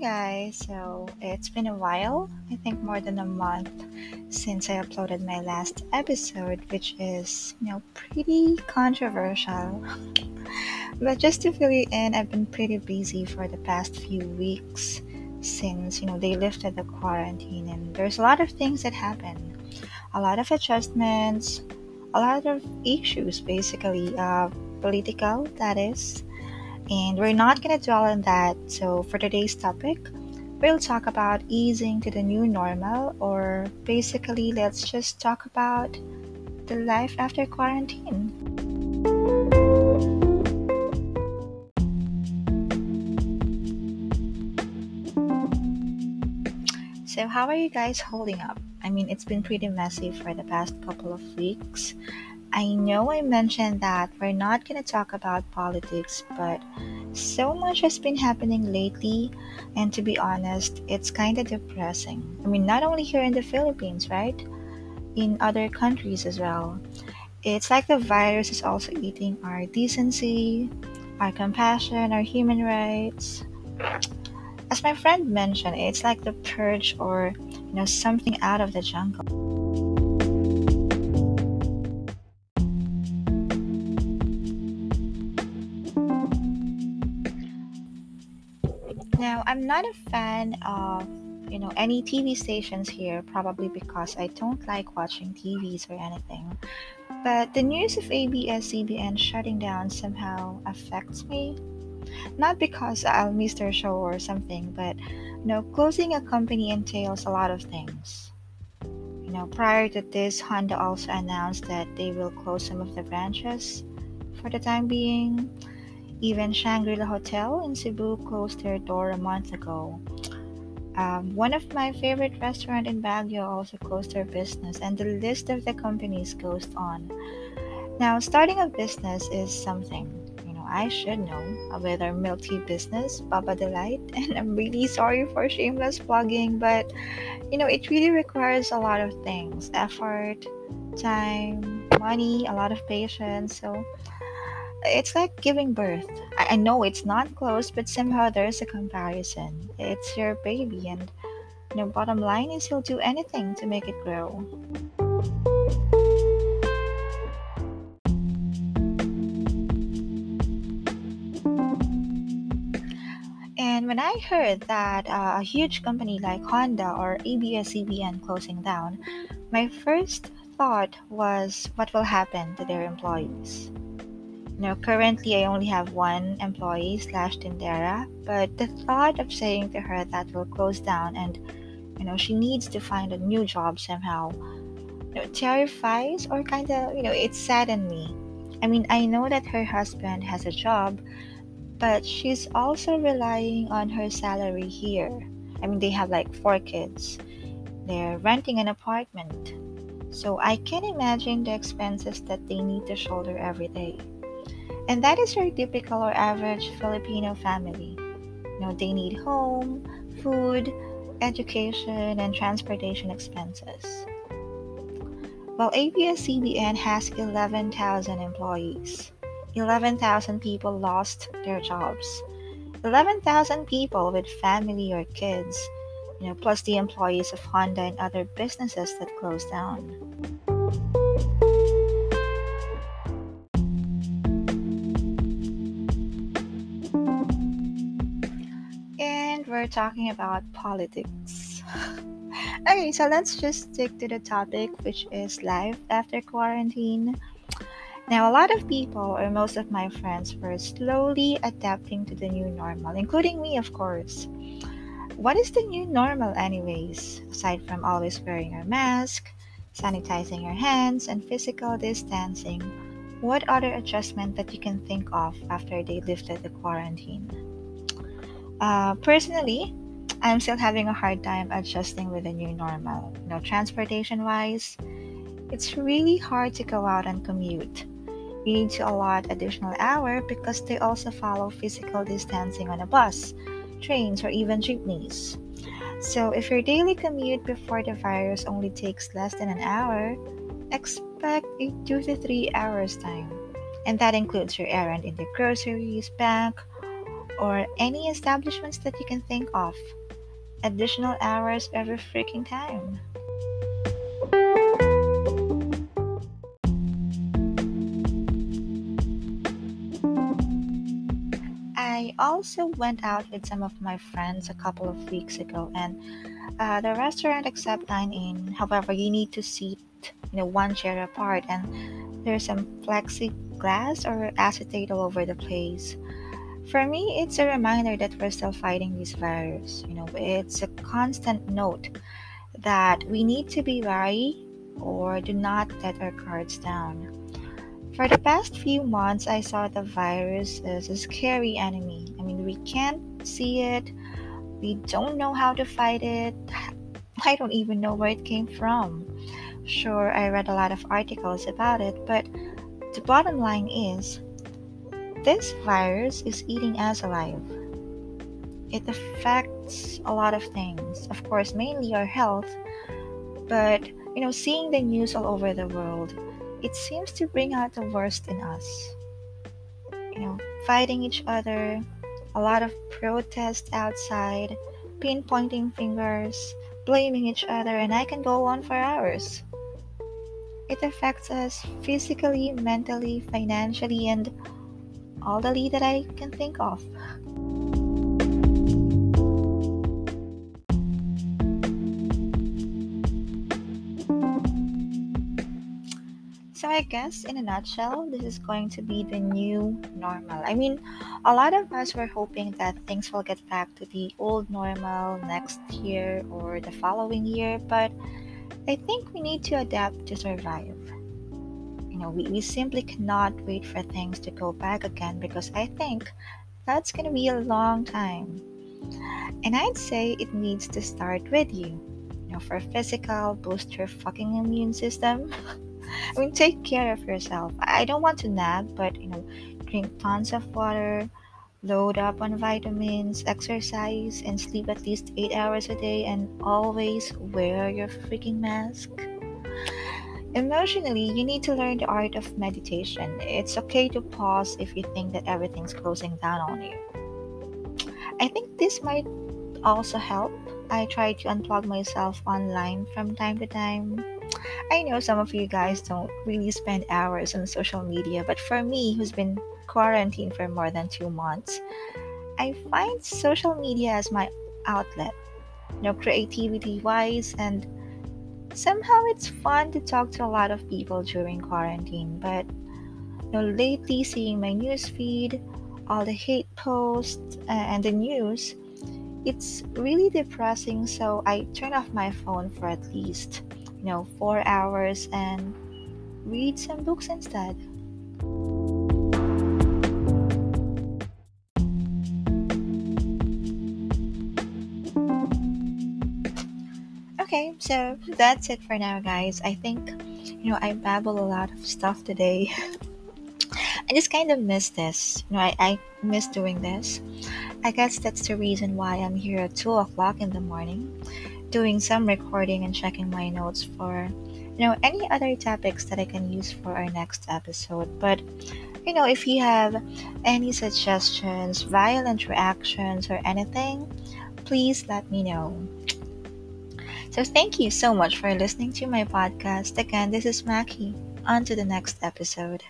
Guys, so it's been a while, I think more than a month since I uploaded my last episode, which is, you know, pretty controversial. but just to fill you in, I've been pretty busy for the past few weeks since, you know, they lifted the quarantine and there's a lot of things that happen. A lot of adjustments, a lot of issues basically, uh, political that is and we're not going to dwell on that. So, for today's topic, we'll talk about easing to the new normal, or basically, let's just talk about the life after quarantine. So, how are you guys holding up? I mean, it's been pretty messy for the past couple of weeks. I know I mentioned that we're not going to talk about politics, but so much has been happening lately, and to be honest, it's kind of depressing. I mean, not only here in the Philippines, right? In other countries as well. It's like the virus is also eating our decency, our compassion, our human rights. As my friend mentioned, it's like the purge or, you know, something out of the jungle. I'm not a fan of, you know, any TV stations here, probably because I don't like watching TVs or anything. But the news of ABS-CBN shutting down somehow affects me. Not because I'll miss their show or something, but you know, closing a company entails a lot of things. You know, prior to this, Honda also announced that they will close some of the branches for the time being. Even Shangri-La Hotel in Cebu closed their door a month ago. Um, one of my favorite restaurants in Baguio also closed their business, and the list of the companies goes on. Now, starting a business is something you know I should know with our business, Baba Delight, and I'm really sorry for shameless plugging, but you know it really requires a lot of things: effort, time, money, a lot of patience. So it's like giving birth. I, I know it's not close, but somehow there's a comparison. It's your baby, and you know, bottom line is you'll do anything to make it grow. And when I heard that uh, a huge company like Honda or ABS-CBN closing down, my first thought was what will happen to their employees. Now, currently, I only have one employee slash Tindera, but the thought of saying to her that we'll close down and you know she needs to find a new job somehow, you know, terrifies or kind of you know it saddened me. I mean, I know that her husband has a job, but she's also relying on her salary here. I mean, they have like four kids. They're renting an apartment. So I can imagine the expenses that they need to shoulder every day. And that is your typical or average Filipino family. You know, they need home, food, education, and transportation expenses. While ABS-CBN has 11,000 employees, 11,000 people lost their jobs. 11,000 people with family or kids, you know, plus the employees of Honda and other businesses that closed down. We're talking about politics. okay, so let's just stick to the topic, which is life after quarantine. Now, a lot of people, or most of my friends, were slowly adapting to the new normal, including me, of course. What is the new normal, anyways? Aside from always wearing your mask, sanitizing your hands, and physical distancing, what other adjustment that you can think of after they lifted the quarantine? Uh, personally, I'm still having a hard time adjusting with the new normal. You know, transportation wise, it's really hard to go out and commute. You need to allot additional hour because they also follow physical distancing on a bus, trains, or even jeepneys. So if your daily commute before the virus only takes less than an hour, expect a two to three hours time. And that includes your errand in the groceries, bank, or any establishments that you can think of. Additional hours every freaking time. I also went out with some of my friends a couple of weeks ago, and uh, the restaurant accepts dine in. However, you need to sit, you know, one chair apart, and there's some plexiglass or acetate all over the place. For me, it's a reminder that we're still fighting this virus. You know, it's a constant note that we need to be wary or do not let our cards down. For the past few months, I saw the virus as a scary enemy. I mean, we can't see it, we don't know how to fight it. I don't even know where it came from. Sure, I read a lot of articles about it, but the bottom line is this virus is eating us alive. It affects a lot of things, of course, mainly our health, but you know, seeing the news all over the world, it seems to bring out the worst in us. You know, fighting each other, a lot of protests outside, pinpointing fingers, blaming each other, and I can go on for hours. It affects us physically, mentally, financially, and all the lead that I can think of. So I guess in a nutshell, this is going to be the new normal. I mean, a lot of us were hoping that things will get back to the old normal next year or the following year, but I think we need to adapt to survive. You know, we, we simply cannot wait for things to go back again because I think that's going to be a long time. And I'd say it needs to start with you. You know, for physical, boost your fucking immune system. I mean, take care of yourself. I don't want to nag, but you know, drink tons of water, load up on vitamins, exercise, and sleep at least 8 hours a day, and always wear your freaking mask. Emotionally, you need to learn the art of meditation. It's okay to pause if you think that everything's closing down on you. I think this might also help. I try to unplug myself online from time to time I know some of you guys don't really spend hours on social media, but for me, who's been quarantined for more than two months, I find social media as my outlet, you know, creativity wise, and somehow it's fun to talk to a lot of people during quarantine. But you know, lately, seeing my news feed, all the hate posts, and the news, it's really depressing. So I turn off my phone for at least you know, four hours and read some books instead. So that's it for now, guys. I think, you know, I babble a lot of stuff today. I just kind of miss this. You know, I, I miss doing this. I guess that's the reason why I'm here at 2 o'clock in the morning doing some recording and checking my notes for you know any other topics that I can use for our next episode. But you know, if you have any suggestions, violent reactions, or anything, please let me know. So, thank you so much for listening to my podcast. Again, this is Maki. On to the next episode.